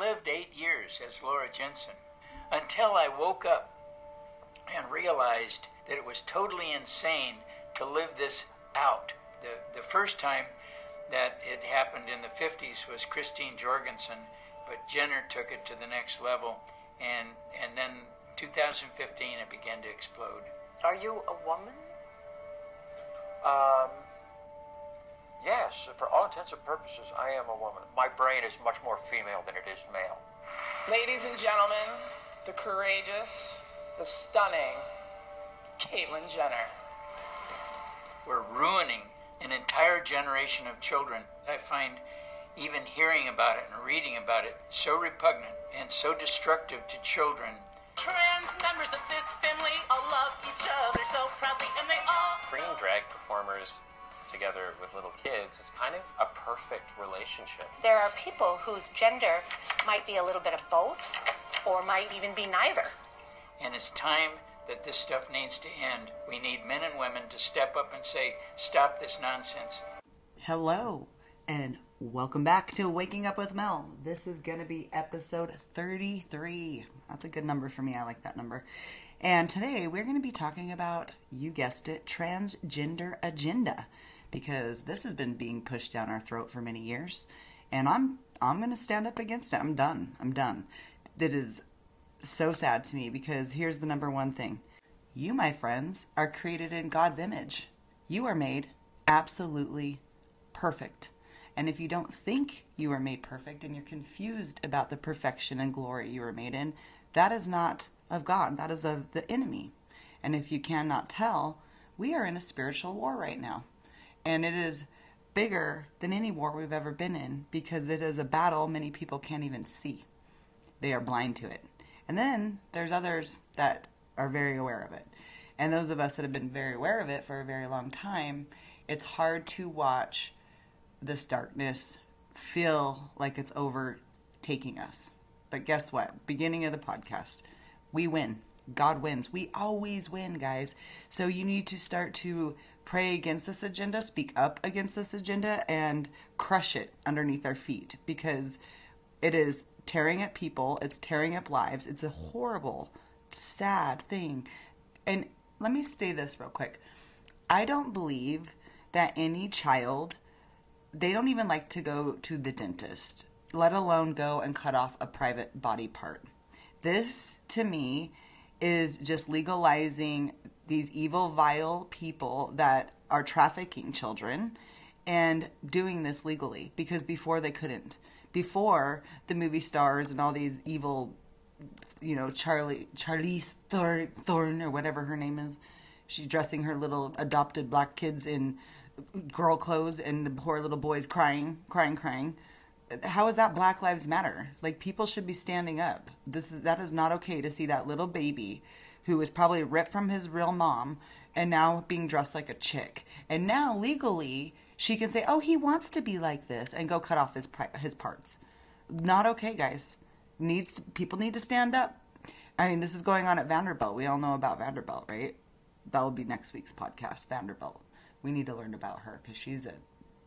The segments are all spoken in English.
lived eight years as Laura Jensen until I woke up and realized that it was totally insane to live this out. The, the first time that it happened in the 50s was Christine Jorgensen, but Jenner took it to the next level, and, and then 2015 it began to explode. Are you a woman? Um, yes, for all intents and purposes, I am a woman. My brain is much more female than it is male. Ladies and gentlemen, the courageous, the stunning Caitlyn Jenner. We're ruining an entire generation of children. I find even hearing about it and reading about it so repugnant and so destructive to children. Trans members of this family all love each other so proudly, and they all. Bringing drag performers together with little kids is kind of a perfect relationship. There are people whose gender might be a little bit of both, or might even be neither. And it's time that this stuff needs to end. We need men and women to step up and say, stop this nonsense. Hello, and welcome back to Waking Up with Mel. This is going to be episode 33. That's a good number for me. I like that number. And today we're going to be talking about, you guessed it, transgender agenda because this has been being pushed down our throat for many years and I'm I'm going to stand up against it. I'm done. I'm done. That is so sad to me because here's the number one thing. You, my friends, are created in God's image. You are made absolutely perfect. And if you don't think you are made perfect and you're confused about the perfection and glory you were made in, that is not of God. That is of the enemy. And if you cannot tell, we are in a spiritual war right now. And it is bigger than any war we've ever been in because it is a battle many people can't even see. They are blind to it. And then there's others that are very aware of it. And those of us that have been very aware of it for a very long time, it's hard to watch this darkness feel like it's overtaking us. But guess what? Beginning of the podcast, we win. God wins. We always win, guys. So you need to start to pray against this agenda, speak up against this agenda, and crush it underneath our feet because it is tearing at people, it's tearing up lives. It's a horrible, sad thing. And let me say this real quick I don't believe that any child, they don't even like to go to the dentist, let alone go and cut off a private body part. This, to me, is just legalizing these evil, vile people that are trafficking children and doing this legally because before they couldn't. Before the movie stars and all these evil, you know, Charlie Charlize Thorn, Thorn or whatever her name is, she's dressing her little adopted black kids in girl clothes and the poor little boys crying, crying, crying. How is that Black Lives Matter? Like people should be standing up. This is that is not okay to see that little baby who was probably ripped from his real mom and now being dressed like a chick. And now legally, she can say, "Oh, he wants to be like this," and go cut off his his parts. Not okay, guys. Needs people need to stand up. I mean, this is going on at Vanderbilt. We all know about Vanderbilt, right? That will be next week's podcast, Vanderbilt. We need to learn about her because she's a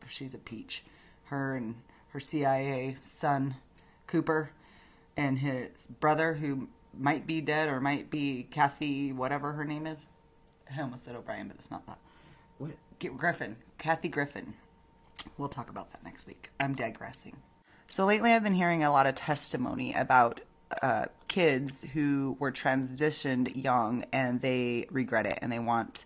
she's a peach. Her and her CIA son, Cooper, and his brother, who might be dead or might be Kathy, whatever her name is. I almost said O'Brien, but it's not that. What? Griffin, Kathy Griffin. We'll talk about that next week. I'm digressing. So lately, I've been hearing a lot of testimony about uh, kids who were transitioned young and they regret it and they want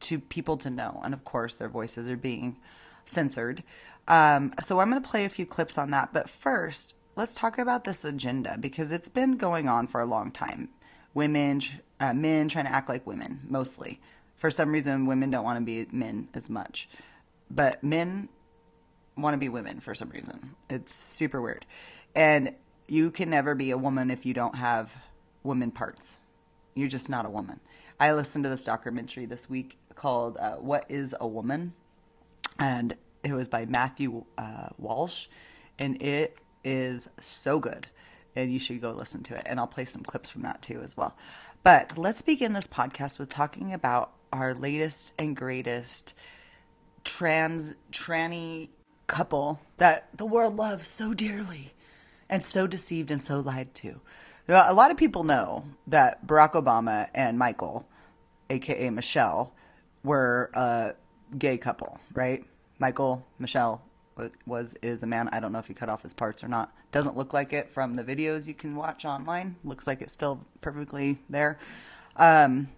to people to know. And of course, their voices are being censored. Um, so I'm going to play a few clips on that. But first, let's talk about this agenda because it's been going on for a long time. Women, uh, men trying to act like women, mostly. For some reason, women don't want to be men as much, but men want to be women for some reason. It's super weird. And you can never be a woman if you don't have woman parts. You're just not a woman. I listened to this documentary this week called uh, What is a Woman? And it was by Matthew uh, Walsh. And it is so good. And you should go listen to it. And I'll play some clips from that too as well. But let's begin this podcast with talking about our latest and greatest trans tranny couple that the world loves so dearly. and so deceived and so lied to. A lot of people know that Barack Obama and Michael, aka Michelle, were a gay couple, right? Michael, Michelle was, is a man. I don't know if he cut off his parts or not. Doesn't look like it from the videos you can watch online. Looks like it's still perfectly there. Um,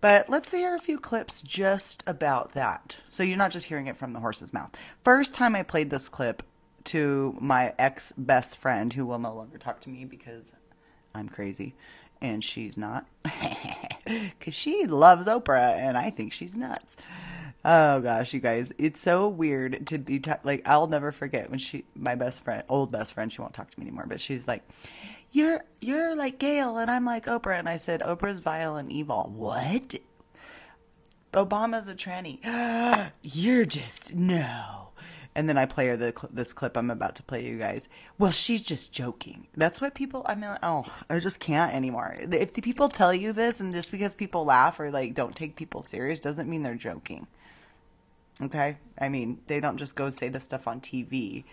but let's hear a few clips just about that. So you're not just hearing it from the horse's mouth. First time I played this clip to my ex best friend, who will no longer talk to me because I'm crazy and she's not. Because she loves Oprah and I think she's nuts. Oh gosh, you guys, it's so weird to be like. I'll never forget when she, my best friend, old best friend, she won't talk to me anymore. But she's like, "You're you're like Gail and I'm like Oprah, and I said, "Oprah's vile and evil." What? Obama's a tranny. you're just no. And then I play her the, this clip I'm about to play you guys. Well, she's just joking. That's what people. I mean, oh, I just can't anymore. If the people tell you this, and just because people laugh or like don't take people serious, doesn't mean they're joking. Okay? I mean, they don't just go say this stuff on TV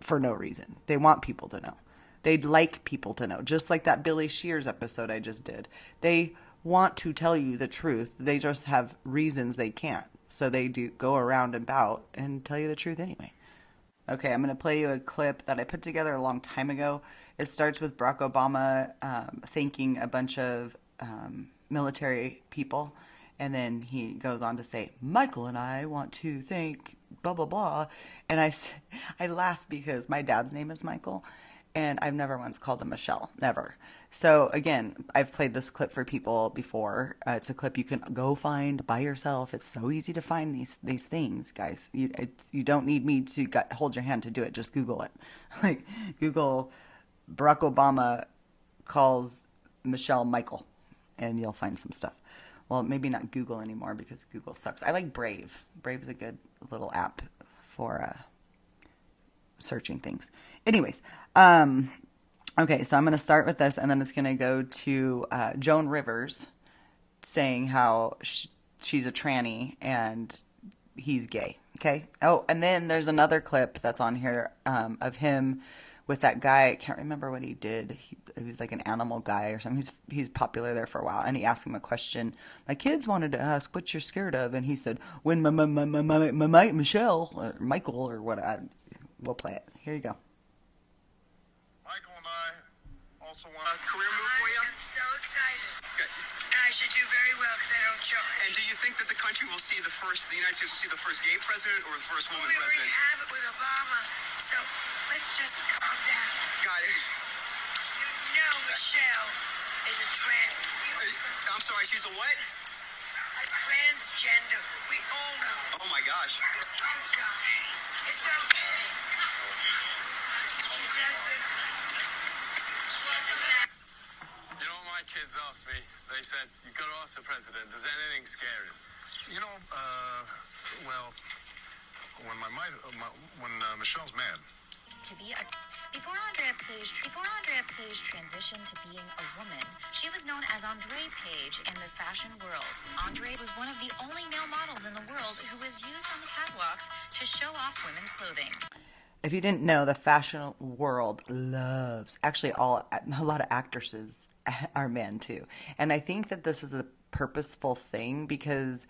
for no reason. They want people to know. They'd like people to know. Just like that Billy Shears episode I just did. They want to tell you the truth. They just have reasons they can't. So they do go around and about and tell you the truth anyway. Okay, I'm going to play you a clip that I put together a long time ago. It starts with Barack Obama um, thanking a bunch of um, military people and then he goes on to say, Michael and I want to thank blah, blah, blah. And I, I laugh because my dad's name is Michael and I've never once called him Michelle. Never. So again, I've played this clip for people before. Uh, it's a clip you can go find by yourself. It's so easy to find these these things, guys. You you don't need me to got, hold your hand to do it. Just Google it. Like Google Barack Obama calls Michelle Michael, and you'll find some stuff well, maybe not Google anymore because Google sucks. I like Brave. Brave's a good little app for uh, searching things. Anyways, um, okay, so I'm going to start with this, and then it's going to go to uh, Joan Rivers saying how sh- she's a tranny and he's gay. Okay. Oh, and then there's another clip that's on here um, of him with that guy. I can't remember what he did. He, he was like an animal guy or something. He's he's popular there for a while, and he asked him a question. My kids wanted to ask what you're scared of, and he said, "When my my my my, my, my Michelle or Michael or what." I, we'll play it. Here you go. Michael and I also want a career move for you. I'm so excited. Good. And I should do very well because I don't charge. And do you think that the country will see the first, the United States will see the first gay president or the first woman we already have it with Obama, so let's just calm down. Got it. You know Michelle is a trans. Uh, I'm sorry, she's a what? A transgender. We all know. Oh my gosh. Oh gosh. It's okay. Kids asked me? They said, you've got to ask the president, does anything scare him? You know, uh, well, when my, my, my when uh, Michelle's mad, to be a before Andreja Pejić before Andreja Pejić transitioned to being a woman, she was known as Andrej Pejić in the fashion world. Andre was one of the only male models in the world who was used on the catwalks to show off women's clothing. If you didn't know, the fashion world loves actually all a lot of actresses are men too, and I think that this is a purposeful thing because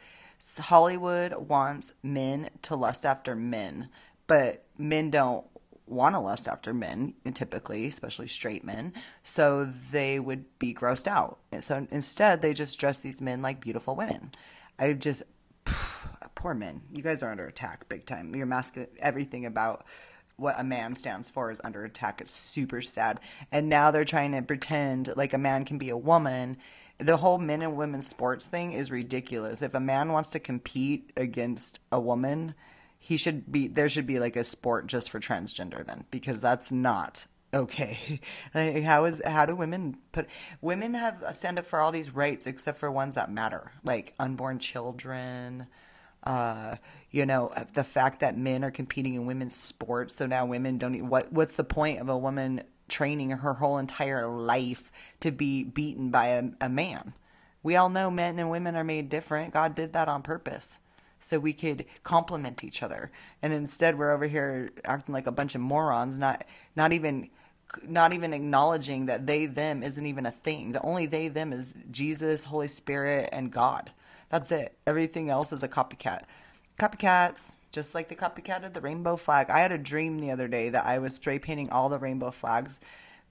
Hollywood wants men to lust after men, but men don't want to lust after men uh, typically especially straight men. So they would be grossed out. So instead they just dress these men like beautiful women. I just poor men. You guys are under attack big time. Your masculine everything about what a man stands for is under attack. It's super sad. And now they're trying to pretend like a man can be a woman. The whole men and women sports thing is ridiculous. If a man wants to compete against a woman he should be there should be like a sport just for transgender then because that's not okay. Like how is how do women put women have a stand up for all these rights except for ones that matter like unborn children uh you know the fact that men are competing in women's sports so now women don't even, what what's the point of a woman training her whole entire life to be beaten by a, a man we all know men and women are made different god did that on purpose so we could complement each other. And instead, we're over here acting like a bunch of morons, not not even not even acknowledging that they them isn't even a thing. The only they them is Jesus, Holy Spirit, and God. That's it. Everything else is a copycat. Copycats, just like the copycat of the rainbow flag. I had a dream the other day that I was spray painting all the rainbow flags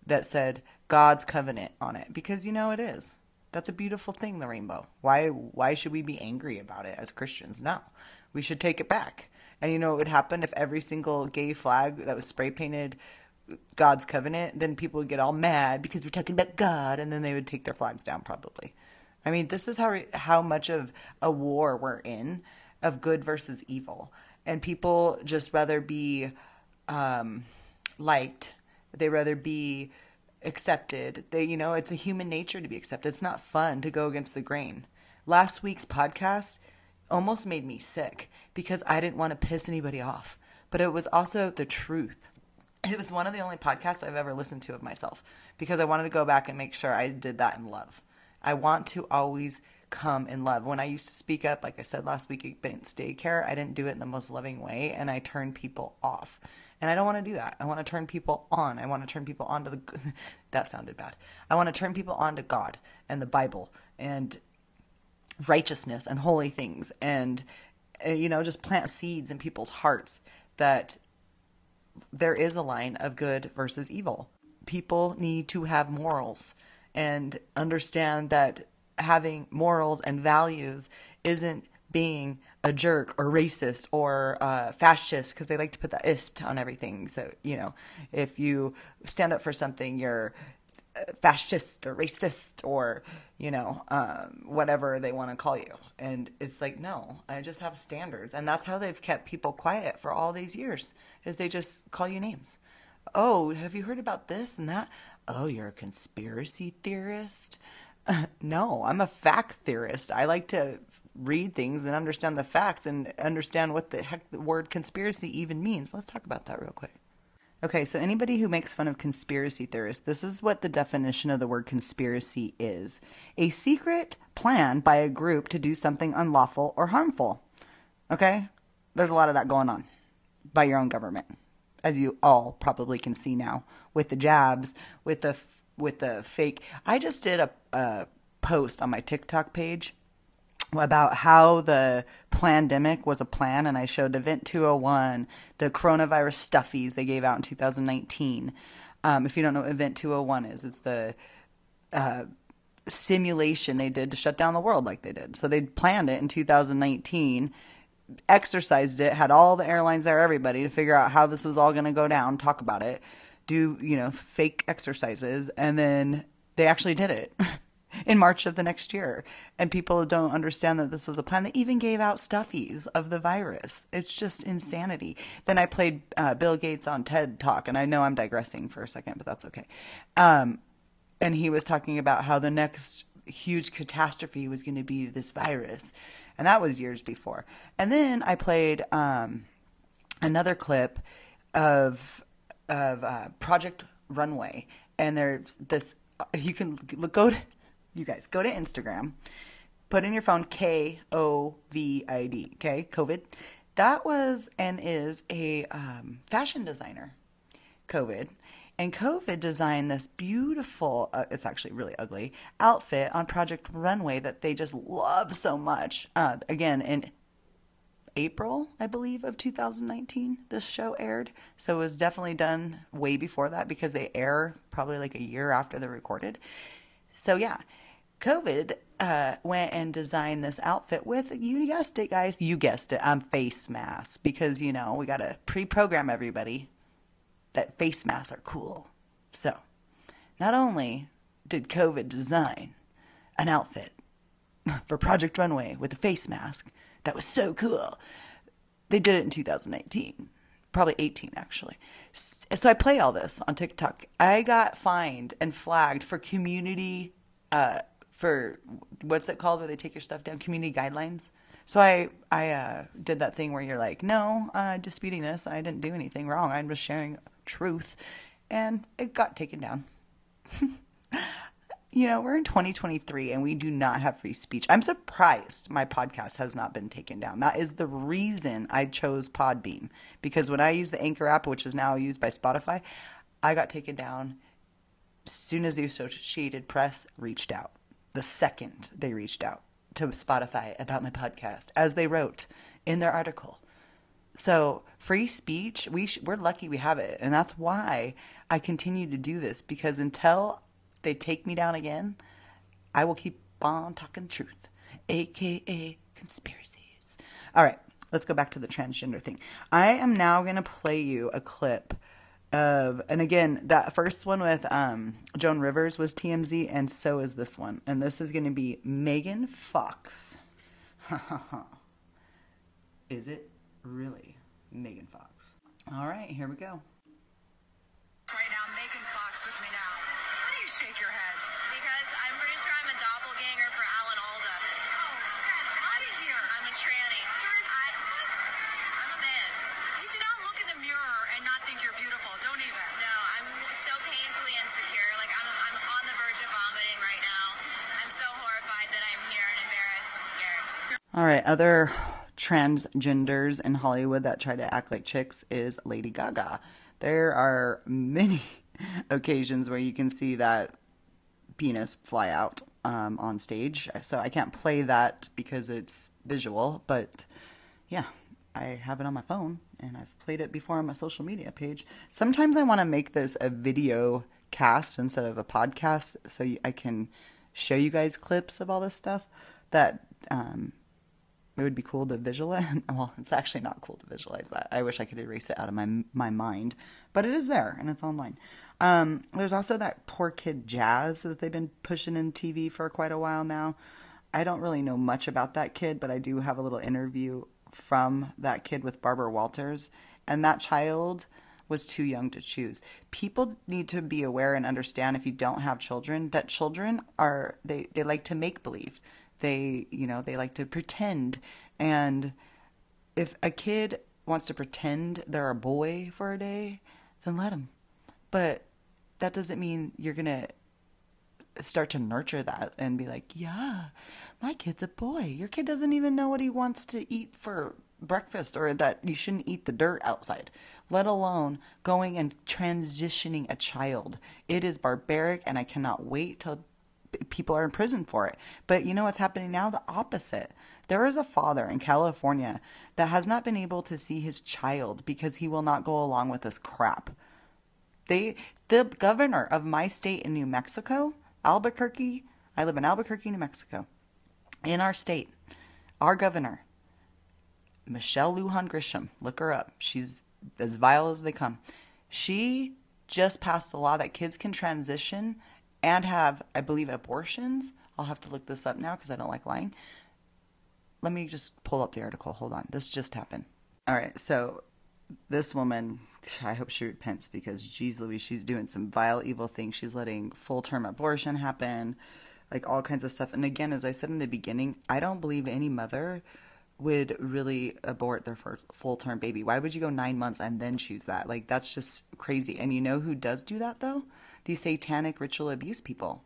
that said God's covenant on it because you know it is. That's a beautiful thing, the rainbow. Why why should we be angry about it as Christians? No. We should take it back. And you know what would happen if every single gay flag that was spray painted God's covenant, then people would get all mad because we're talking about God, and then they would take their flags down probably. I mean, this is how how much of a war we're in of good versus evil, and people just rather be um, liked. They rather be accepted. They, you know, it's a human nature to be accepted. It's not fun to go against the grain. Last week's podcast almost made me sick because I didn't want to piss anybody off, but it was also the truth it was one of the only podcasts I've ever listened to of myself because I wanted to go back and make sure I did that in love. I want to always come in love. When I used to speak up, like I said last week Bent's daycare, I didn't do it in the most loving way and I turned people off. And I don't want to do that. I want to turn people on. I want to turn people on to the. that sounded bad. I want to turn people on to God and the Bible and righteousness and holy things and, eh, you know, just plant seeds in people's hearts that there is a line of good versus evil. People need to have morals and understand that having morals and values isn't being a jerk or racist or uh, fascist because they like to put the ist on everything. So, you know, if you stand up for something, you're fascist or racist or you know um, whatever they want to call you. And it's like no i just have standards. And that's how they've kept people quiet for all these years is they just call you names. Oh have you heard about this and that oh you're a conspiracy theorist? No i'm a fact theorist. I like to read things and understand the facts and understand what the heck the word conspiracy even means. Let's talk about that real quick. Okay, so anybody who makes fun of conspiracy theorists, this is what the definition of the word conspiracy is. A secret plan by a group to do something unlawful or harmful. Okay? There's a lot of that going on by your own government, as you all probably can see now with the jabs, with the with the fake. I just did a, a post on my TikTok page about how the pandemic was a plan, and I showed Event 201, the coronavirus stuffies they gave out in 2019. Um, if you don't know what Event 201 is, it's the uh, simulation they did to shut down the world like they did. So they planned it in 2019, exercised it, had all the airlines there, everybody to figure out how this was all going to go down, talk about it, do, you know, fake exercises, and then they actually did it. in March of the next year. And people don't understand that this was a plan. They even gave out stuffies of the virus. It's just insanity. Then I played uh, Bill Gates on TED Talk, and I know I'm digressing for a second, but that's okay. Um, and he was talking about how the next huge catastrophe was going to be this virus. And that was years before. And then I played um, another clip of of uh, Project Runway, and there's this. You can look, go to you guys go to Instagram, put in your phone K O V I D, okay, COVID. That was and is a um, fashion designer, COVID. And COVID designed this beautiful, uh, it's actually really ugly, outfit on Project Runway that they just love so much. Uh, again, in April, I believe, of 2019, this show aired. So it was definitely done way before that because they air probably like a year after they're recorded. So yeah, COVID uh, went and designed this outfit with, you guessed it, guys, you guessed it, um, face masks because, you know, we got to pre program everybody that face masks are cool. So, not only did COVID design an outfit for Project Runway with a face mask that was so cool, they did it in 2019 probably 18 actually. So I play all this on TikTok. I got fined and flagged for community uh, for what's it called where they take your stuff down community guidelines so i i uh, did that thing where you're like no uh, disputing this i didn't do anything wrong i'm just sharing truth and it got taken down you know we're in 2023 and we do not have free speech i'm surprised my podcast has not been taken down that is the reason i chose podbean because when i use the anchor app which is now used by spotify I got taken down as soon as the Associated Press reached out. The second they reached out to Spotify about my podcast, as they wrote in their article. So, free speech, we sh- we're lucky we have it. And that's why I continue to do this because until they take me down again, I will keep on talking truth, aka conspiracies. All right, let's go back to the transgender thing. I am now going to play you a clip of, and again, that first one with um, Joan Rivers was TMZ, and so is this one. And this is going to be Megan Fox. is it really Megan Fox? All right, here we go. Right now, Megan Fox with me now. How do you shake your head? Because I'm pretty sure I'm a doppelganger for Alan Alda. Oh, get out of here. I'm a tranny. I, I'm a man. You do not look in the mirror and not think you're beautiful. Don't even. No, I'm so painfully insecure. Like, I'm, I'm on the verge of vomiting right now. I'm so horrified that I'm here and embarrassed and scared. All right, other transgenders in Hollywood that try to act like chicks is Lady Gaga. There are many occasions where you can see that penis fly out um, on stage. So I can't play that because it's visual, but yeah, I have it on my phone and I've played it before on my social media page. Sometimes I want to make this a video cast instead of a podcast so I can show you guys clips of all this stuff that um, it would be cool to visualize. Well, it's actually not cool to visualize that. I wish I could erase it out of my my mind, but it is there and it's online. Um, there's also that poor kid Jazz that they've been pushing in TV for quite a while now. I don't really know much about that kid, but I do have a little interview from that kid with Barbara Walters, and that child was too young to choose. People need to be aware and understand if you don't have children that children are they they like to make believe they you know they like to pretend. And if a kid wants to pretend they're a boy for a day then let them but that doesn't mean you're gonna start to nurture that and be like yeah my kid's a boy. Your kid doesn't even know what he wants to eat for breakfast or that you shouldn't eat the dirt outside. Let alone going and transitioning a child. It is barbaric and i cannot wait till people are in prison for it. But you know what's happening now? The opposite. There is a father in California that has not been able to see his child because he will not go along with this crap. They the governor of my state in New Mexico, Albuquerque, I live in Albuquerque, New Mexico. In our state, our governor, Michelle Lujan Grisham, look her up. She's as vile as they come. She just passed a law that kids can transition and have, I believe, abortions. I'll have to look this up now because I don't like lying. Let me just pull up the article. Hold on. This just happened. All right. So this woman, I hope she repents because, geez Louise, she's doing some vile, evil things. She's letting full term abortion happen, like all kinds of stuff. And again, as I said in the beginning, I don't believe any mother would really abort their first full term baby. Why would you go nine months and then choose that? Like, that's just crazy. And you know who does do that, though? These satanic ritual abuse people.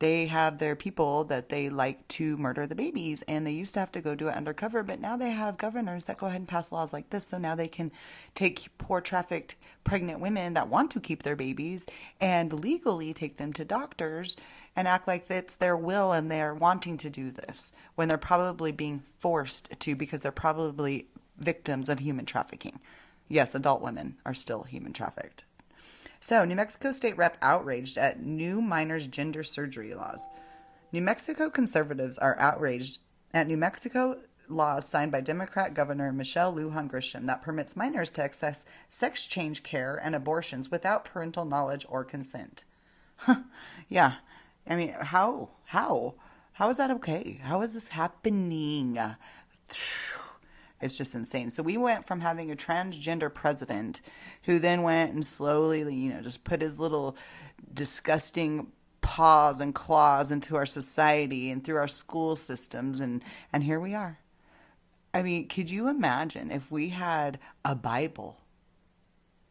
They have their people that they like to murder the babies, and they used to have to go do it undercover, but now they have governors that go ahead and pass laws like this, so now they can take poor trafficked pregnant women that want to keep their babies and legally take them to doctors and act like it's their will and they're wanting to do this when they're probably being forced to because they're probably victims of human trafficking. Yes, adult women are still human trafficked. So, New Mexico state rep outraged at new minors' gender surgery laws. New Mexico conservatives are outraged at New Mexico laws signed by Democrat Governor Michelle Lujan Grisham that permits minors to access sex change care and abortions without parental knowledge or consent. yeah. I mean, how? How? How is that okay? How is this happening? It's just insane. So we went from having a transgender president who then went and slowly, you know, just put his little disgusting paws and claws into our society and through our school systems and and here we are. I mean, could you imagine if we had a Bible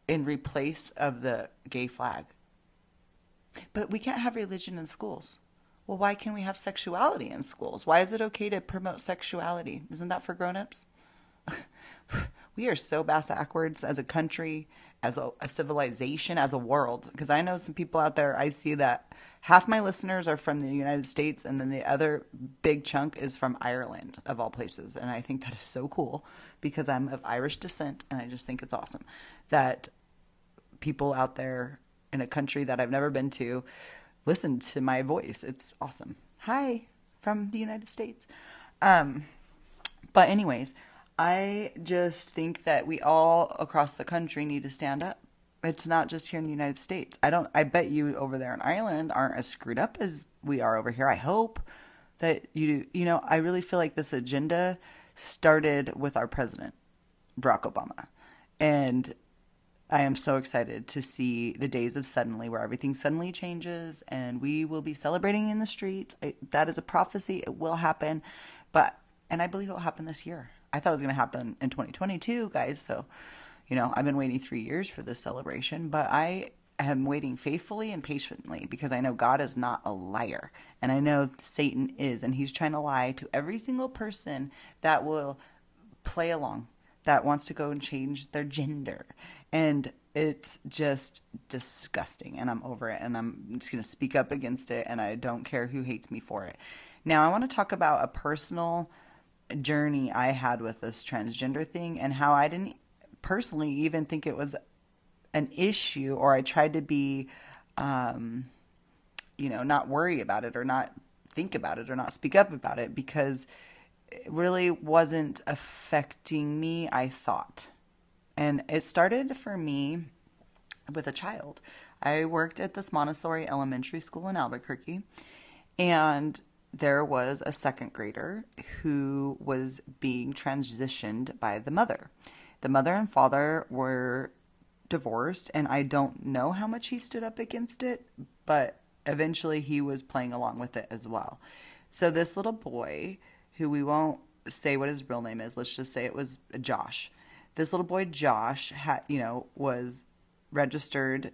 in replace of the gay flag? But we can't have religion in schools. Well, why can we have sexuality in schools? Why is it okay to promote sexuality? Isn't that for grown-ups? we are so backwards as a country, as a, a civilization, as a world. Because I know some people out there, I see that half my listeners are from the United States, and then the other big chunk is from Ireland, of all places. And I think that is so cool because I'm of Irish descent, and I just think it's awesome that people out there in a country that I've never been to listen to my voice. It's awesome. Hi from the United States. Um, but, anyways, I just think that we all across the country need to stand up. It's not just here in the United States. I don't. I bet you over there in Ireland aren't as screwed up as we are over here. I hope that you. You know, I really feel like this agenda started with our president, Barack Obama, and I am so excited to see the days of suddenly where everything suddenly changes and we will be celebrating in the streets. I, that is a prophecy. It will happen. But, and I believe it will happen this year. I thought it was going to happen in 2022, guys. So, you know, I've been waiting three years for this celebration, but I am waiting faithfully and patiently because I know God is not a liar. And I know Satan is. And he's trying to lie to every single person that will play along, that wants to go and change their gender. And it's just disgusting. And I'm over it. And I'm just going to speak up against it. And I don't care who hates me for it. Now, I want to talk about a personal journey I had with this transgender thing and how I didn't personally even think it was an issue or I tried to be um, you know not worry about it or not think about it or not speak up about it because it really wasn't affecting me I thought. And it started for me with a child. I worked at this Montessori elementary school in Albuquerque and there was a second grader who was being transitioned by the mother. The mother and father were divorced, and I don't know how much he stood up against it, but eventually he was playing along with it as well. So, this little boy, who we won't say what his real name is, let's just say it was Josh. This little boy, Josh, had, you know, was registered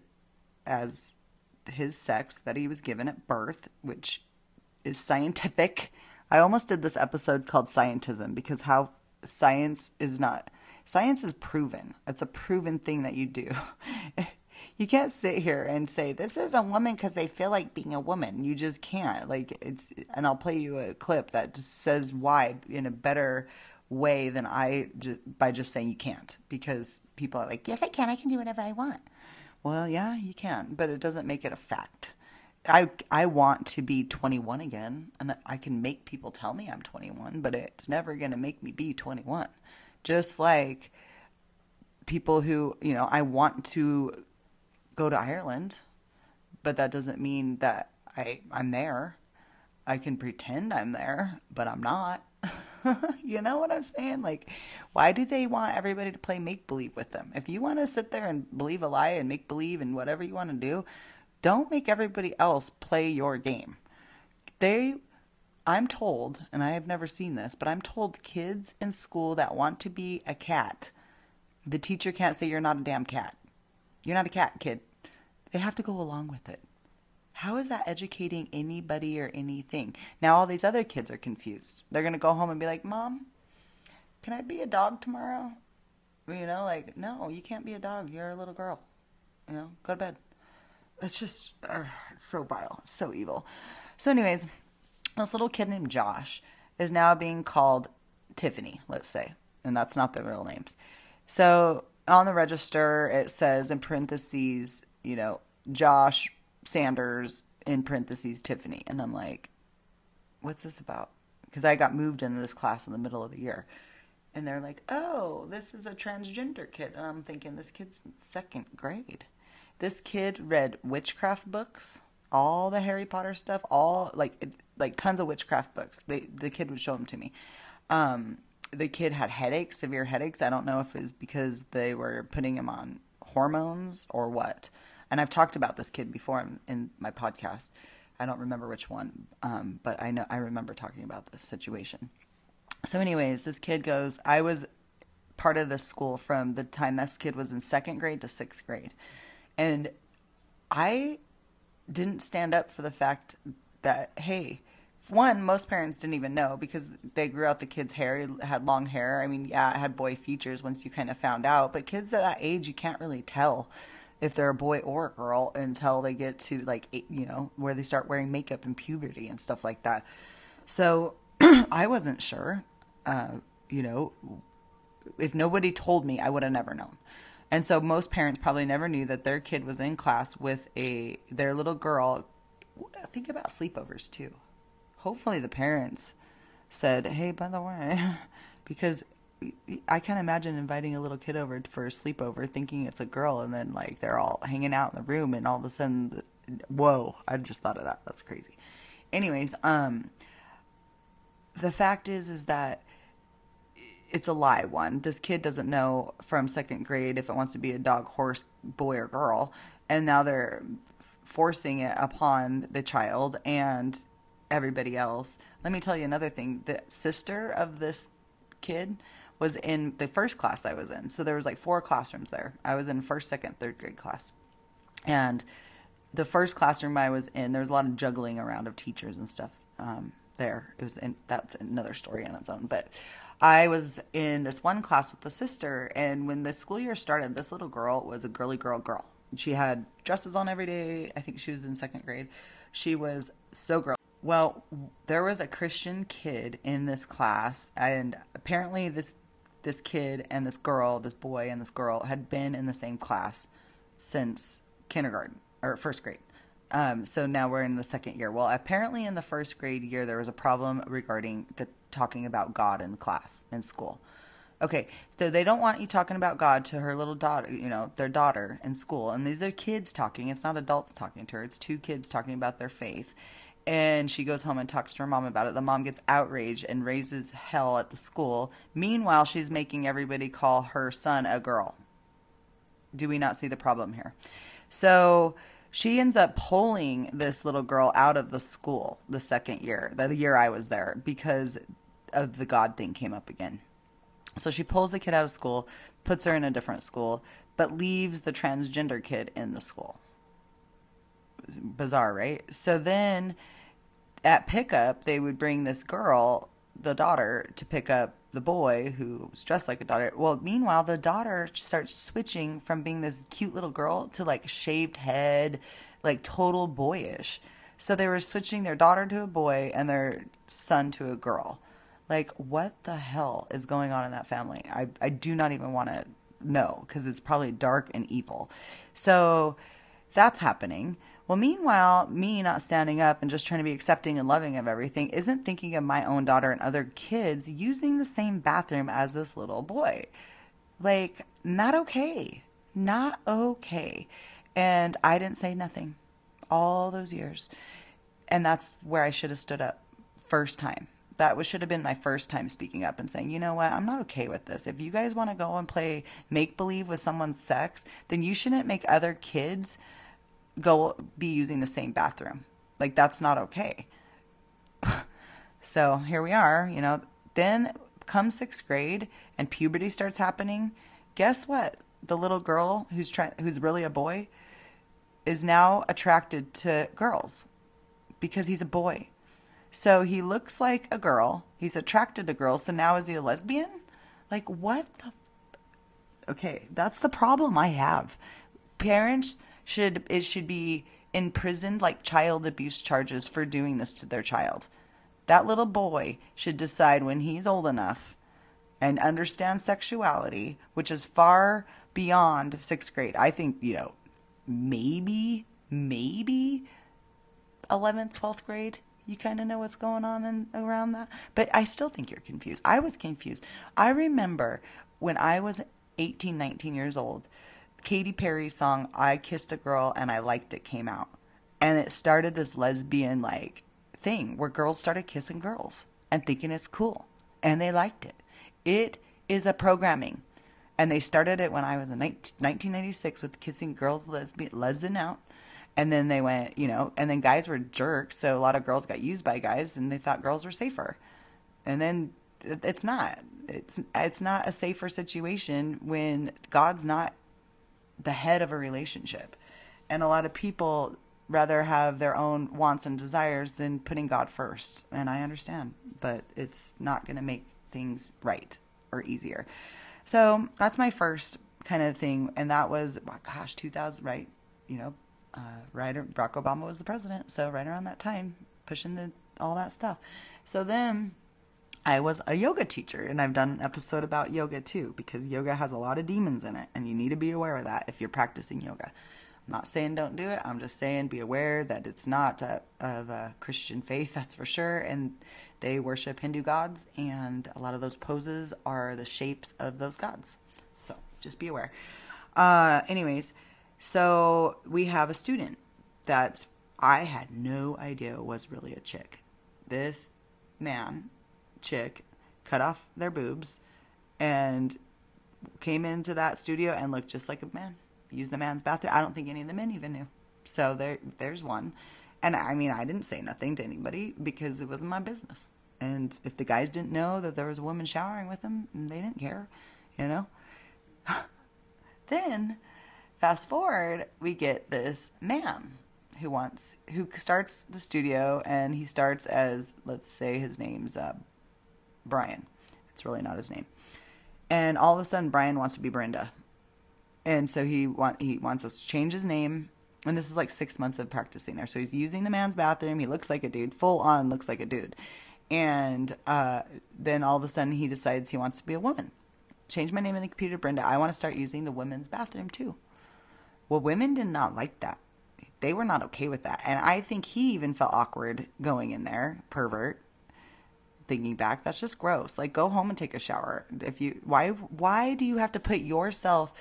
as his sex that he was given at birth, which is scientific. I almost did this episode called Scientism because how science is not science is proven. It's a proven thing that you do. you can't sit here and say this is a woman because they feel like being a woman. You just can't. Like it's and I'll play you a clip that just says why in a better way than I by just saying you can't because people are like, "Yes, I can. I can do whatever I want." Well, yeah, you can, but it doesn't make it a fact. I I want to be 21 again, and I can make people tell me I'm 21, but it's never going to make me be 21. Just like people who, you know, I want to go to Ireland, but that doesn't mean that I I'm there. I can pretend I'm there, but I'm not. you know what I'm saying? Like, why do they want everybody to play make believe with them? If you want to sit there and believe a lie and make believe and whatever you want to do, don't make everybody else play your game. They, I'm told, and I have never seen this, but I'm told kids in school that want to be a cat, the teacher can't say you're not a damn cat. You're not a cat, kid. They have to go along with it. How is that educating anybody or anything? Now all these other kids are confused. They're going to go home and be like, Mom, can I be a dog tomorrow? You know, like, no, you can't be a dog. You're a little girl. You know, go to bed. It's just uh, so vile, so evil. So, anyways, this little kid named Josh is now being called Tiffany, let's say, and that's not the real names. So, on the register, it says in parentheses, you know, Josh Sanders in parentheses Tiffany, and I'm like, what's this about? Because I got moved into this class in the middle of the year. And they're like, oh, this is a transgender kid. And I'm thinking, this kid's in second grade. This kid read witchcraft books, all the Harry Potter stuff, all like like tons of witchcraft books. They, the kid would show them to me. Um, the kid had headaches, severe headaches. I don't know if it's because they were putting him on hormones or what. And I've talked about this kid before in, in my podcast. I don't remember which one, um, but I know I remember talking about this situation. So, anyways, this kid goes. I was part of this school from the time this kid was in second grade to sixth grade. And I didn't stand up for the fact that, hey, one, most parents didn't even know because they grew out the kid's hair, had long hair. I mean, yeah, it had boy features once you kind of found out, but kids at that age, you can't really tell if they're a boy or a girl until they get to like, you know, where they start wearing makeup and puberty and stuff like that. So I wasn't sure, uh, you know, if nobody told me, I would have never known. And so most parents probably never knew that their kid was in class with a their little girl. Think about sleepovers too. Hopefully the parents said, "Hey, by the way," because I can't imagine inviting a little kid over for a sleepover thinking it's a girl and then like they're all hanging out in the room and all of a sudden whoa, I just thought of that. That's crazy. Anyways, um the fact is is that it's a lie one. This kid doesn't know from second grade if it wants to be a dog horse boy or girl. And now they're forcing it upon the child and everybody else. Let me tell you another thing. The sister of this kid was in the first class i was in. So there was like four classrooms there. I was in first second third grade class. And the first classroom i was in there was a lot of juggling around of teachers and stuff um, there. It was in, that's another story on its own. But I was in this one class with the sister, and when the school year started, this little girl was a girly girl girl. She had dresses on every day. I think she was in second grade. She was so girl. Well, there was a Christian kid in this class, and apparently this this kid and this girl, this boy and this girl, had been in the same class since kindergarten or first grade. Um, so now we're in the second year. Well, apparently in the first grade year there was a problem regarding the talking about God in class in school. Okay, so they don't want you talking about God to her little daughter, you know, their daughter in school. And these are kids talking. It's not adults talking to her. It's two kids talking about their faith. And she goes home and talks to her mom about it. The mom gets outraged and raises hell at the school. Meanwhile, she's making everybody call her son a girl. Do we not see the problem here? So she ends up pulling this little girl out of the school the second year, the year I was there, because of the God thing came up again. So she pulls the kid out of school, puts her in a different school, but leaves the transgender kid in the school. Bizarre, right? So then at pickup, they would bring this girl, the daughter, to pick up the boy who was dressed like a daughter. Well, meanwhile, the daughter starts switching from being this cute little girl to like shaved head, like total boyish. So they were switching their daughter to a boy and their son to a girl. Like, what the hell is going on in that family? I, I do not even want to know because it's probably dark and evil. So that's happening. Well, meanwhile, me not standing up and just trying to be accepting and loving of everything isn't thinking of my own daughter and other kids using the same bathroom as this little boy. Like, not okay. Not okay. And I didn't say nothing all those years. And that's where I should have stood up first time that was, should have been my first time speaking up and saying, you know what, I'm not okay with this. If you guys want to go and play make believe with someone's sex, then you shouldn't make other kids go be using the same bathroom. Like that's not okay. so here we are, you know. Then comes sixth grade and puberty starts happening. Guess what? The little girl who's trying, who's really a boy, is now attracted to girls because he's a boy so he looks like a girl. He's attracted to girls. So now is he a lesbian? Like what the? Okay, that's the problem I have. Parents should it should be imprisoned like child abuse charges for doing this to their child. That little boy should decide when he's old enough and understand sexuality, which is far beyond sixth grade. I think, you know, maybe, maybe 11th, 12th grade you kind of know what's going on and around that. But I still think you're confused. I was confused. I remember when I was 18, 19 years old, Katy Perry's song I Kissed a Girl and I Liked It came out. And it started this lesbian like thing where girls started kissing girls and thinking it's cool. And they liked it. It is a programming. And they started it when I was in 1996 with kissing girls lesbian, lesbian out and then they went, you know, and then guys were jerks, so a lot of girls got used by guys, and they thought girls were safer. And then it's not. It's it's not a safer situation when God's not the head of a relationship. And a lot of people rather have their own wants and desires than putting God first. And I understand, but it's not going to make things right or easier. So that's my first kind of thing. And that was, gosh, 2000, right? You know, uh, right, Barack Obama was the president. So right around that time, pushing the all that stuff. So then I was a yoga teacher, and I've done an episode about yoga too, because yoga has a lot of demons in it, and you need to be aware of that if you're practicing yoga. I'm not saying don't do it. I'm just saying be aware that it's not a, of a Christian faith, that's for sure. And they worship Hindu gods, and a lot of those poses are the shapes of those gods. So just be aware. Uh, anyways, so we have a student that's I had no idea was really a chick. This man, chick, cut off their boobs and came into that studio and looked just like a man. Used the man's bathroom. I don't think any of the men even knew. So there, there's one. And I mean, I didn't say nothing to anybody because it wasn't my business. And if the guys didn't know that there was a woman showering with them, they didn't care, you know. then, fast forward, we get this man who wants who starts the studio, and he starts as let's say his name's uh, Brian. It's really not his name. And all of a sudden, Brian wants to be Brenda, and so he want he wants us to change his name. And this is like six months of practicing there. So he's using the man's bathroom. He looks like a dude, full on looks like a dude. And uh, then all of a sudden, he decides he wants to be a woman. Change my name in the computer, Brenda. I want to start using the women's bathroom too. Well, women did not like that. They were not okay with that. And I think he even felt awkward going in there, pervert thinking back that's just gross. Like go home and take a shower. If you why why do you have to put yourself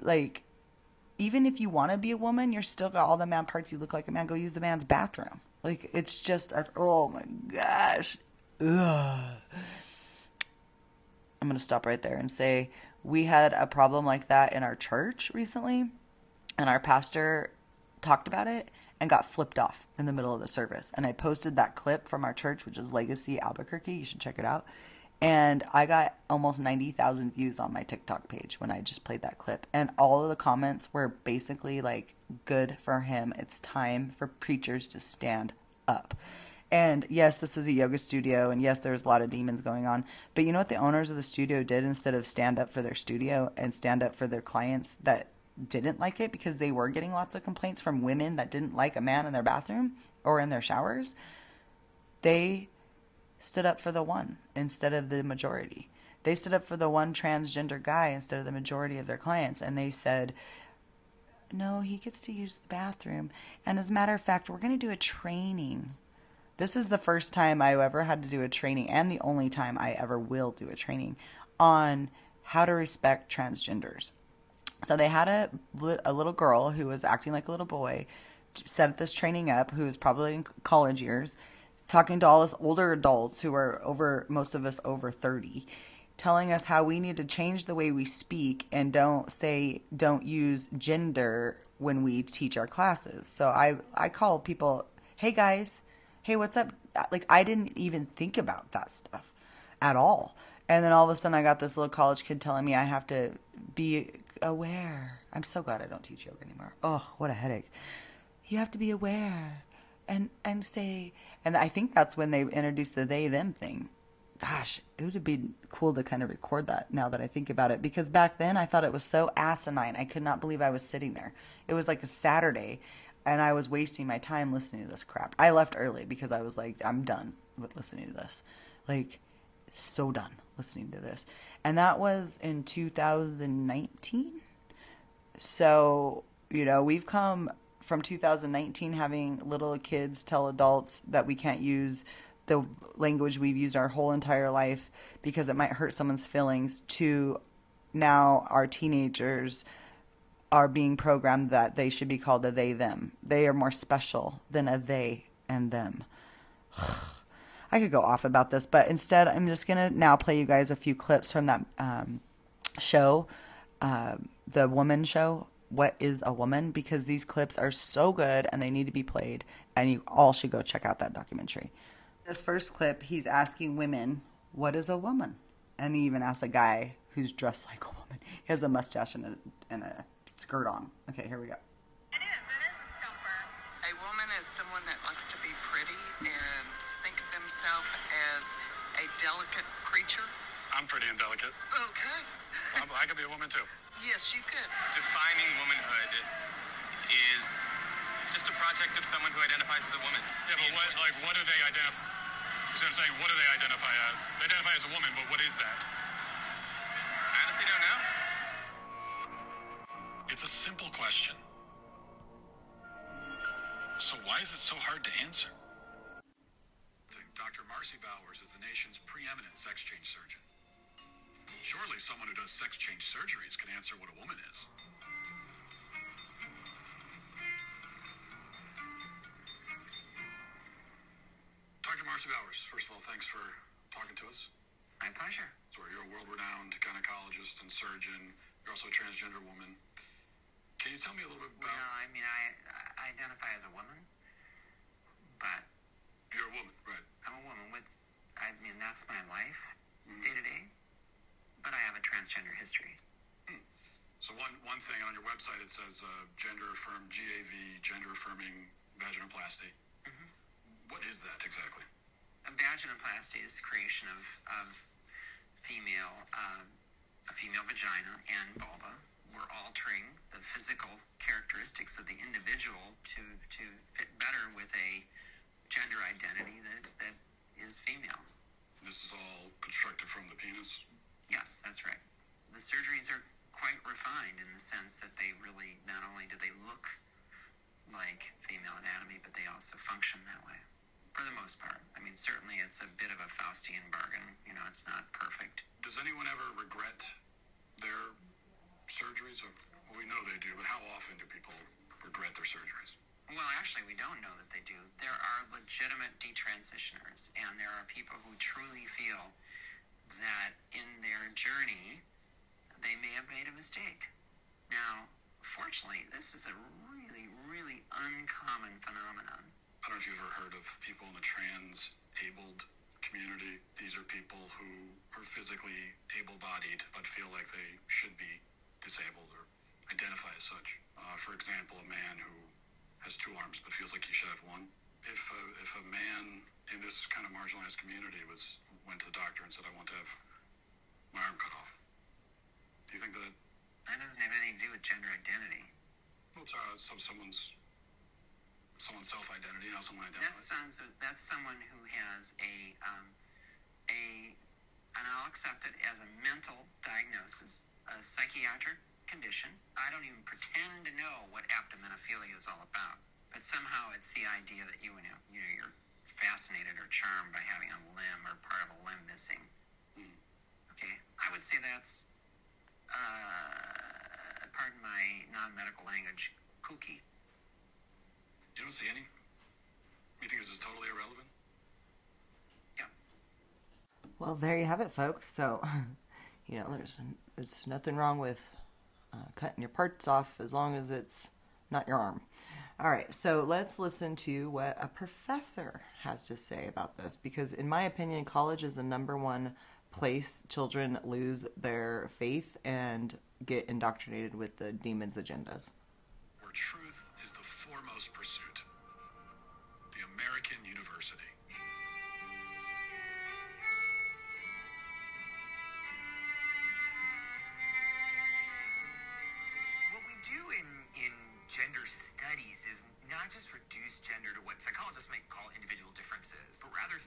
like even if you want to be a woman you're still got all the man parts you look like a man go use the man's bathroom. Like it's just a, oh my gosh. Ugh. i'm going to stop right there and say we had a problem like that in our church recently and our pastor talked about it and got flipped off in the middle of the service. And I posted that clip from our church, which is Legacy Albuquerque. You should check it out. And I got almost 90,000 views on my TikTok page when I just played that clip. And all of the comments were basically like, good for him. It's time for preachers to stand up. And yes, this is a yoga studio, and yes, there's a lot of demons going on. But you know what the owners of the studio did instead of stand up for their studio and stand up for their clients that didn't like it because they were getting lots of complaints from women that didn't like a man in their bathroom or in their showers, they stood up for the one instead of the majority. They stood up for the one transgender guy instead of the majority of their clients. And they said, no, he gets to use the bathroom. And as a matter of fact, we're going to do a training. This is the first time I ever had to do a training, and the only time I ever will do a training on how to respect transgenders. So they had a, a little girl who was acting like a little boy, set this training up, who was probably in college years, talking to all us older adults who are over, most of us over 30, telling us how we need to change the way we speak and don't say, don't use gender when we teach our classes. So I, I call people, hey guys, hey, what's up? Uh, like, I didn't even think about that stuff at all. And then all of a sudden, I got this little college kid telling me I have to be aware. I'm so glad I don't teach yoga anymore. Oh, what a headache. You have to be aware and and say and I think that's when they introduced the they them thing. Gosh, it would have been cool to kind of record that now that I think about it because back then I thought it was so asinine. I could not believe I was sitting there. It was like a Saturday and I was wasting my time listening to this crap. I left early because I was like I'm done with listening to this. Like so done listening to this. And that was in 2019. So, you know, we've come from 2019 having little kids tell adults that we can't use the language we've used our whole entire life because it might hurt someone's feelings to now our teenagers are being programmed that they should be called a they them. They are more special than a they and them. I could go off about this, but instead, I'm just gonna now play you guys a few clips from that um, show, uh, the Woman Show. What is a woman? Because these clips are so good and they need to be played, and you all should go check out that documentary. This first clip, he's asking women, "What is a woman?" And he even asks a guy who's dressed like a woman. He has a mustache and a and a skirt on. Okay, here we go. I'm pretty indelicate. Okay. I'm- I could be a woman too. Yes, you could. Defining womanhood is just a project of someone who identifies as a woman. Yeah, but what, like, what do they identify? So I'm saying, what do they identify as? They identify as a woman, but what is that? I honestly don't know. It's a simple question. So why is it so hard to answer? Dr. Marci Bowers is the nation's preeminent sex change surgeon. Surely someone who does sex change surgeries can answer what a woman is. Dr. Marci Bowers, first of all, thanks for talking to us. My pleasure. So you're a world-renowned gynecologist and surgeon. You're also a transgender woman. Can you tell me a little bit about? Well, I mean, I, I identify as a woman, but You're a woman, right? I'm a woman with, I mean, that's my life, mm-hmm. day to day. But I have a transgender history. So one one thing on your website it says uh, gender affirmed GAV, gender affirming vaginoplasty. What is that exactly? A vaginoplasty is creation of, of female, um, a female vagina and vulva. We're altering the physical characteristics of the individual to, to fit better with a gender identity that, that is female. This is all constructed from the penis. Yes, that's right. The surgeries are quite refined in the sense that they really not only do they look like female anatomy, but they also function that way. For the most part. I mean, certainly it's a bit of a Faustian bargain. You know, it's not perfect. Does anyone ever regret their surgeries? Or, well, we know they do, but how often do people regret their surgeries? Well, actually, we don't know that they do. There are legitimate detransitioners, and there are people who truly feel that in their journey, they may have made a mistake. Now, fortunately, this is a really, really uncommon phenomenon. I don't know if you've ever heard of people in the trans-abled community. These are people who are physically able-bodied but feel like they should be disabled or identify as such. Uh, for example, a man who has two arms but feels like he should have one. If a, if a man in this kind of marginalized community was went to the doctor and said, "I want to have my arm cut off," do you think that That doesn't have anything to do with gender identity. well, it's, uh, so someone's someone's self-identity, how someone That sounds. That's someone who has a um, a, and I'll accept it as a mental diagnosis, a psychiatric condition. I don't even pretend to know what apotemnophilia is all about, but somehow it's the idea that you know, you know, you're fascinated or charmed by having a limb or part of a limb missing. Okay, I would say that's, uh, pardon my non-medical language, kooky. You don't see any. You think this is totally irrelevant? Well, there you have it, folks. So, you know, there's there's nothing wrong with uh, cutting your parts off as long as it's not your arm. All right, so let's listen to what a professor has to say about this because, in my opinion, college is the number one place children lose their faith and get indoctrinated with the demons' agendas. Where truth is the foremost pursuit.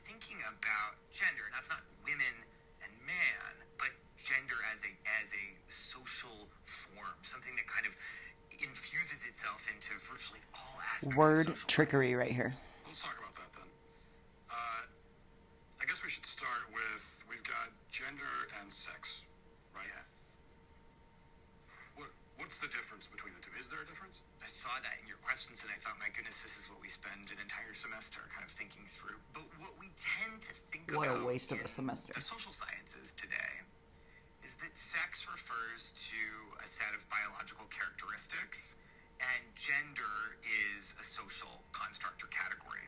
Thinking about gender. That's not women and man, but gender as a as a social form, something that kind of infuses itself into virtually all aspects of Word social trickery right here. Let's talk about that then. Uh, I guess we should start with we've got gender and sex, right? What What's the difference between the two? Is there a difference? I saw that in your questions and I thought, my goodness, this is what we spend an entire semester kind of thinking through. But what we tend to think What a about waste of a in semester. The social sciences today is that sex refers to a set of biological characteristics and gender is a social construct or category.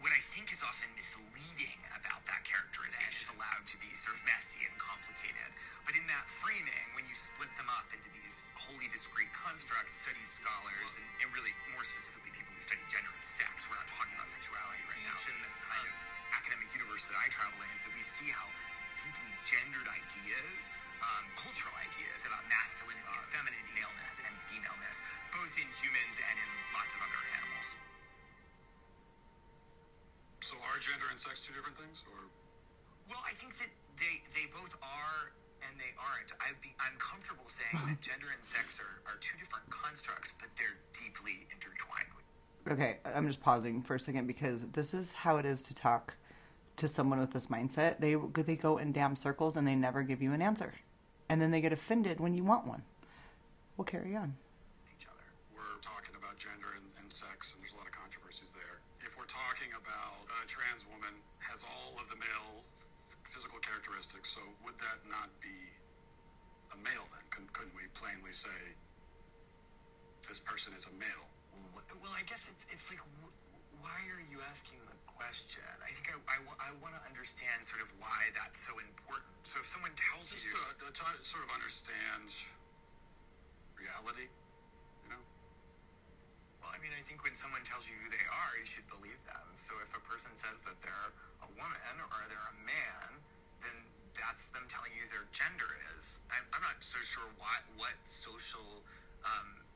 What I think is is often misleading about that characterization. It's allowed to be sort of messy and complicated. But in that framing, when you split them up into these wholly discrete constructs, studies scholars, and, and really more specifically people who study gender and sex, we're not talking about sexuality right now. In the kind of academic universe that I travel in is that we see how deeply gendered ideas, um, cultural ideas about masculinity and femininity, maleness and femaleness, both in humans and in lots of other animals. So are gender and sex two different things, or Well, I think that they they both are and they aren't. I'd be I'm comfortable saying that gender and sex are, are two different constructs, but they're deeply intertwined. Okay, I'm just pausing for a second because this is how it is to talk to someone with this mindset. They they go in damn circles and they never give you an answer, and then they get offended when you want one. We'll carry on. Each other. we're talking about gender and, and sex, and there's a lot of controversies there. If we're talking about a trans woman has all of the male physical characteristics, so would that not be a male then? Couldn't, we plainly say this person is a male? Well, well I guess it, it's like, wh- why are you asking the question? I think I, I, I want to understand sort of why that's so important. So if someone tells Just you, to, to sort of understand reality, you know? well, I mean, I think when someone tells you who they are, you should believe them. So if a person says that they're a woman or they're a man, then that's them telling you their gender is. I'm, I'm not so sure what what social um,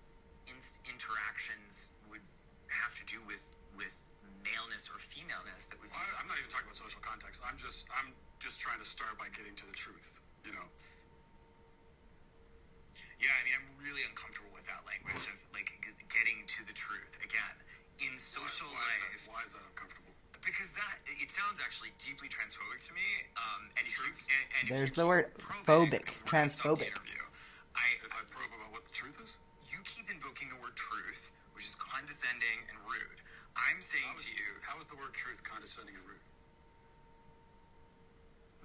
in- interactions would have to do with with maleness or femaleness that would. I, I'm not even talking about social context. I'm just I'm just trying to start by getting to the truth. You know, Yeah, I mean, I'm really uncomfortable with that language of like g- getting to the truth. Again, in social why, why life, Is that, why is that uncomfortable? because that it sounds actually deeply transphobic to me. Um, and if you and, and There's the word phobic, transphobic. I, if I probe about what the truth is, you keep invoking the word truth, which is condescending and rude. I'm saying to you, how is the word truth condescending and rude?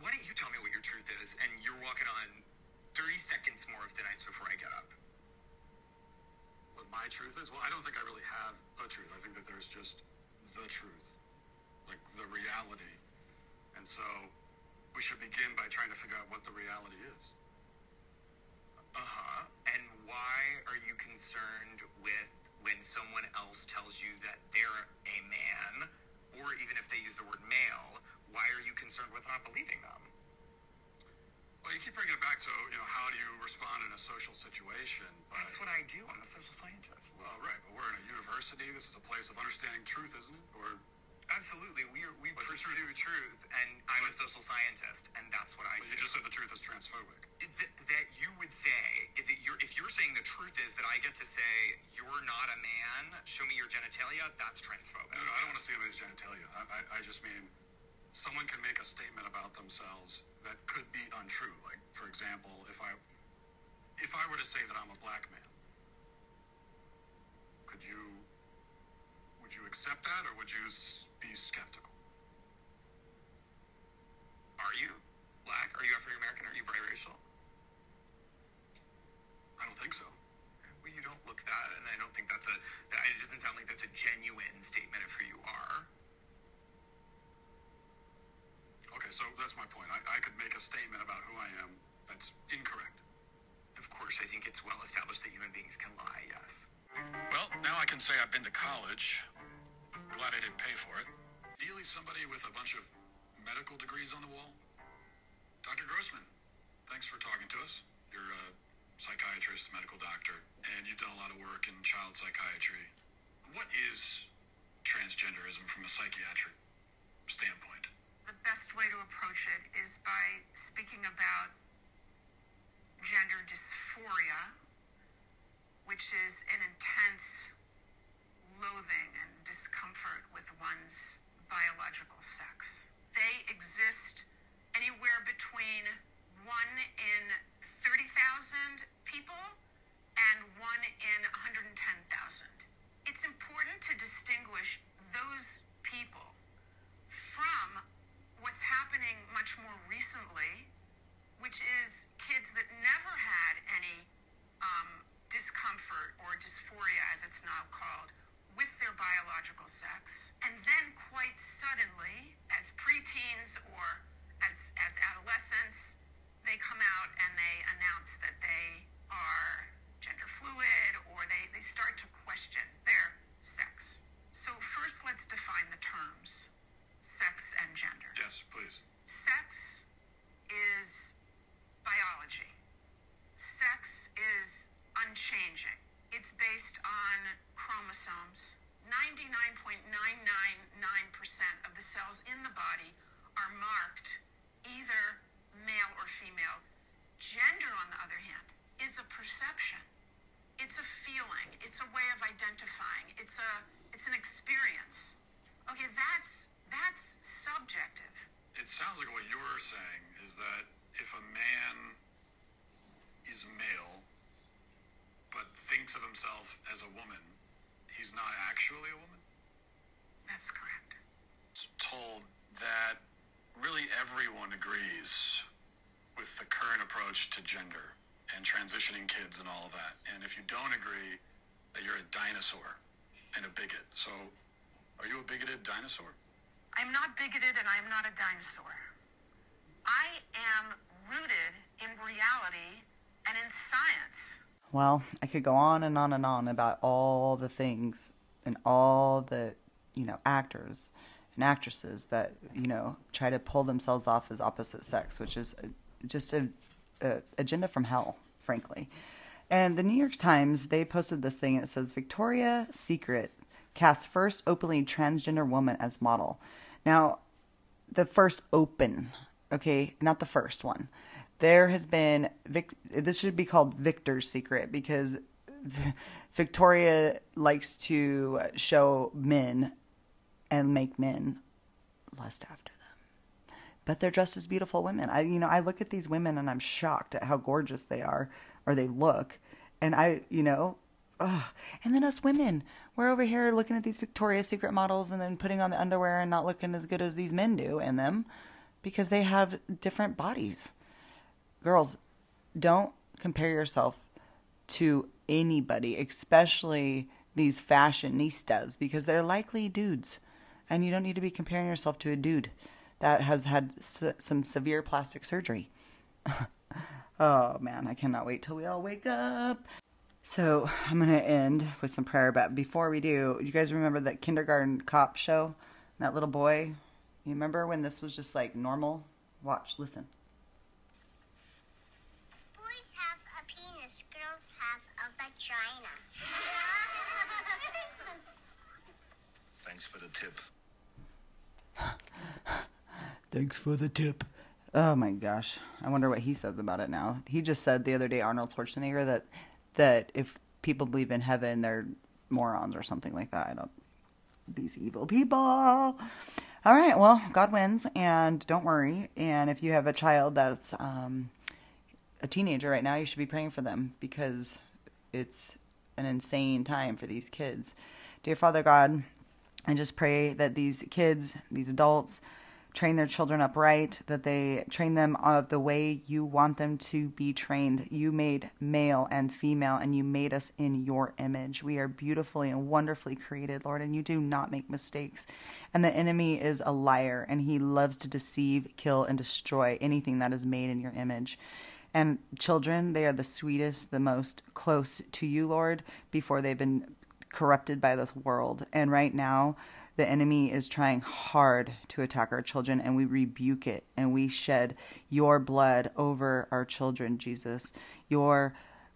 why don't you tell me what your truth is? And you're walking on 30 seconds more of the nights before I get up. What my truth is? Well, I don't think I really have a truth. I think that there's just the truth, like the reality. And so we should begin by trying to figure out what the reality is. Uh huh. And why are you concerned with when someone else tells you that they're a man, or even if they use the word male, why are you concerned with not believing them? Well, you keep bringing it back to, you know, how do you respond in a social situation? But, That's what I do. I'm a social scientist. well, right, but we're in a university. This is a place of understanding truth, isn't it? Or Absolutely. we are, we But the pursue truth- truth, and I'm a social scientist, and that's what I well, do. you just said the truth is transphobic. Th- that you would say if it, you're if you're saying the truth is that I get to say you're not a man, show me your genitalia. That's transphobic. No, no, I don't want to see anybody's genitalia. I, I, I just mean someone can make a statement about themselves that could be untrue. Like, for example, if I if I were to say that I'm a black man, could you would you accept that, or would you be skeptical? Are you black? Are you African American? Are you biracial? I don't think so. Well, you don't look that, and I don't think that's a. That, it doesn't sound like that's a genuine statement of who you are. Okay, so that's my point. I, I could make a statement about who I am that's incorrect. Of course, I think it's well established that human beings can lie. Yes. Well, now I can say I've been to college. Glad I didn't pay for it. Ideally, somebody with a bunch of medical degrees on the wall. Dr. Grossman, thanks for talking to us. You're a psychiatrist, medical doctor, and you've done a lot of work in child psychiatry. What is transgenderism from a psychiatric standpoint? The best way to approach it is by speaking about gender dysphoria, which is an intense loathing and discomfort with one's biological sex. They exist anywhere between 1 in 30,000 people and 1 in 110,000. It's important to distinguish those people from what's happening much more recently, which is kids that never had any um, discomfort or dysphoria, as it's now called, with their biological sex, and then quite suddenly, as preteens or as, as adolescents, they come out and they announce that they are gender fluid or they, they start to question their sex. So, first, let's define the terms sex and gender. Yes, please. Sex is biology. Sex is unchanging. It's based on chromosomes. 99.999% of the cells in the body are marked either male or female. Gender, on the other hand, is a perception. It's a feeling. It's a way of identifying. It's a it's an experience. Okay, that's that's subjective. It sounds like what you're saying is that if a man is male but thinks of himself as a woman, he's not actually a woman? That's correct. It's told that really everyone agrees with the current approach to gender and transitioning kids and all of that. And if you don't agree, that you're a dinosaur and a bigot. So, are you a bigoted dinosaur? I'm not bigoted and I'm not a dinosaur. I am rooted in reality and in science. Well, I could go on and on and on about all the things and all the, you know, actors and actresses that, you know, try to pull themselves off as opposite sex, which is just a, a agenda from hell, frankly. And the New York Times, they posted this thing. It says Victoria Secret casts first openly transgender woman as model. Now, the first open, okay, not the first one. There has been Vic, this should be called Victor's Secret because Victoria likes to show men and make men lust after them. But they're just as beautiful women. I you know, I look at these women and I'm shocked at how gorgeous they are or they look. And I, you know, ugh. and then us women, we're over here looking at these Victoria's Secret models and then putting on the underwear and not looking as good as these men do in them because they have different bodies. Girls, don't compare yourself to anybody, especially these fashionistas, because they're likely dudes. And you don't need to be comparing yourself to a dude that has had some severe plastic surgery. oh man, I cannot wait till we all wake up. So I'm gonna end with some prayer, but before we do, you guys remember that kindergarten cop show? That little boy? You remember when this was just like normal? Watch, listen. Boys have a penis, girls have a vagina. Thanks for the tip. Thanks for the tip. Oh my gosh. I wonder what he says about it now. He just said the other day Arnold Schwarzenegger that that if people believe in heaven they're morons or something like that. I don't these evil people. All right, well, God wins and don't worry. And if you have a child that's um a teenager right now, you should be praying for them because it's an insane time for these kids. Dear Father God, I just pray that these kids, these adults, train their children upright, that they train them of the way you want them to be trained. You made male and female, and you made us in your image. We are beautifully and wonderfully created, Lord, and you do not make mistakes. And the enemy is a liar, and he loves to deceive, kill, and destroy anything that is made in your image. And children, they are the sweetest, the most close to you, Lord, before they've been corrupted by this world. And right now, the enemy is trying hard to attack our children, and we rebuke it and we shed your blood over our children, Jesus. Your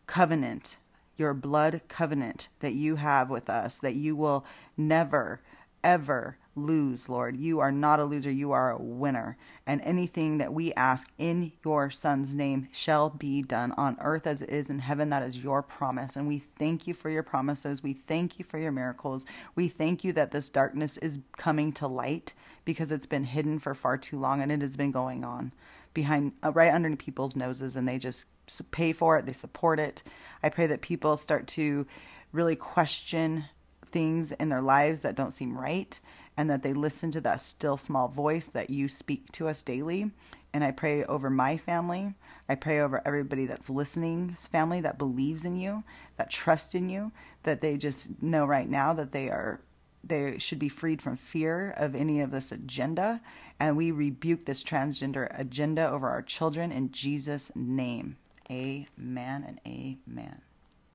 covenant, your blood covenant that you have with us, that you will never, ever lose, Lord. You are not a loser, you are a winner. And anything that we ask in your Son's name shall be done on earth as it is in heaven. That is your promise. And we thank you for your promises. We thank you for your miracles. We thank you that this darkness is coming to light because it's been hidden for far too long and it has been going on behind, uh, right under people's noses, and they just pay for it, they support it. I pray that people start to really question things in their lives that don't seem right and that they listen to that still small voice that you speak to us daily. And I pray over my family. I pray over everybody that's listening's family that believes in you, that trusts in you, that they just know right now that they are they should be freed from fear of any of this agenda. And we rebuke this transgender agenda over our children in Jesus' name. Amen and amen.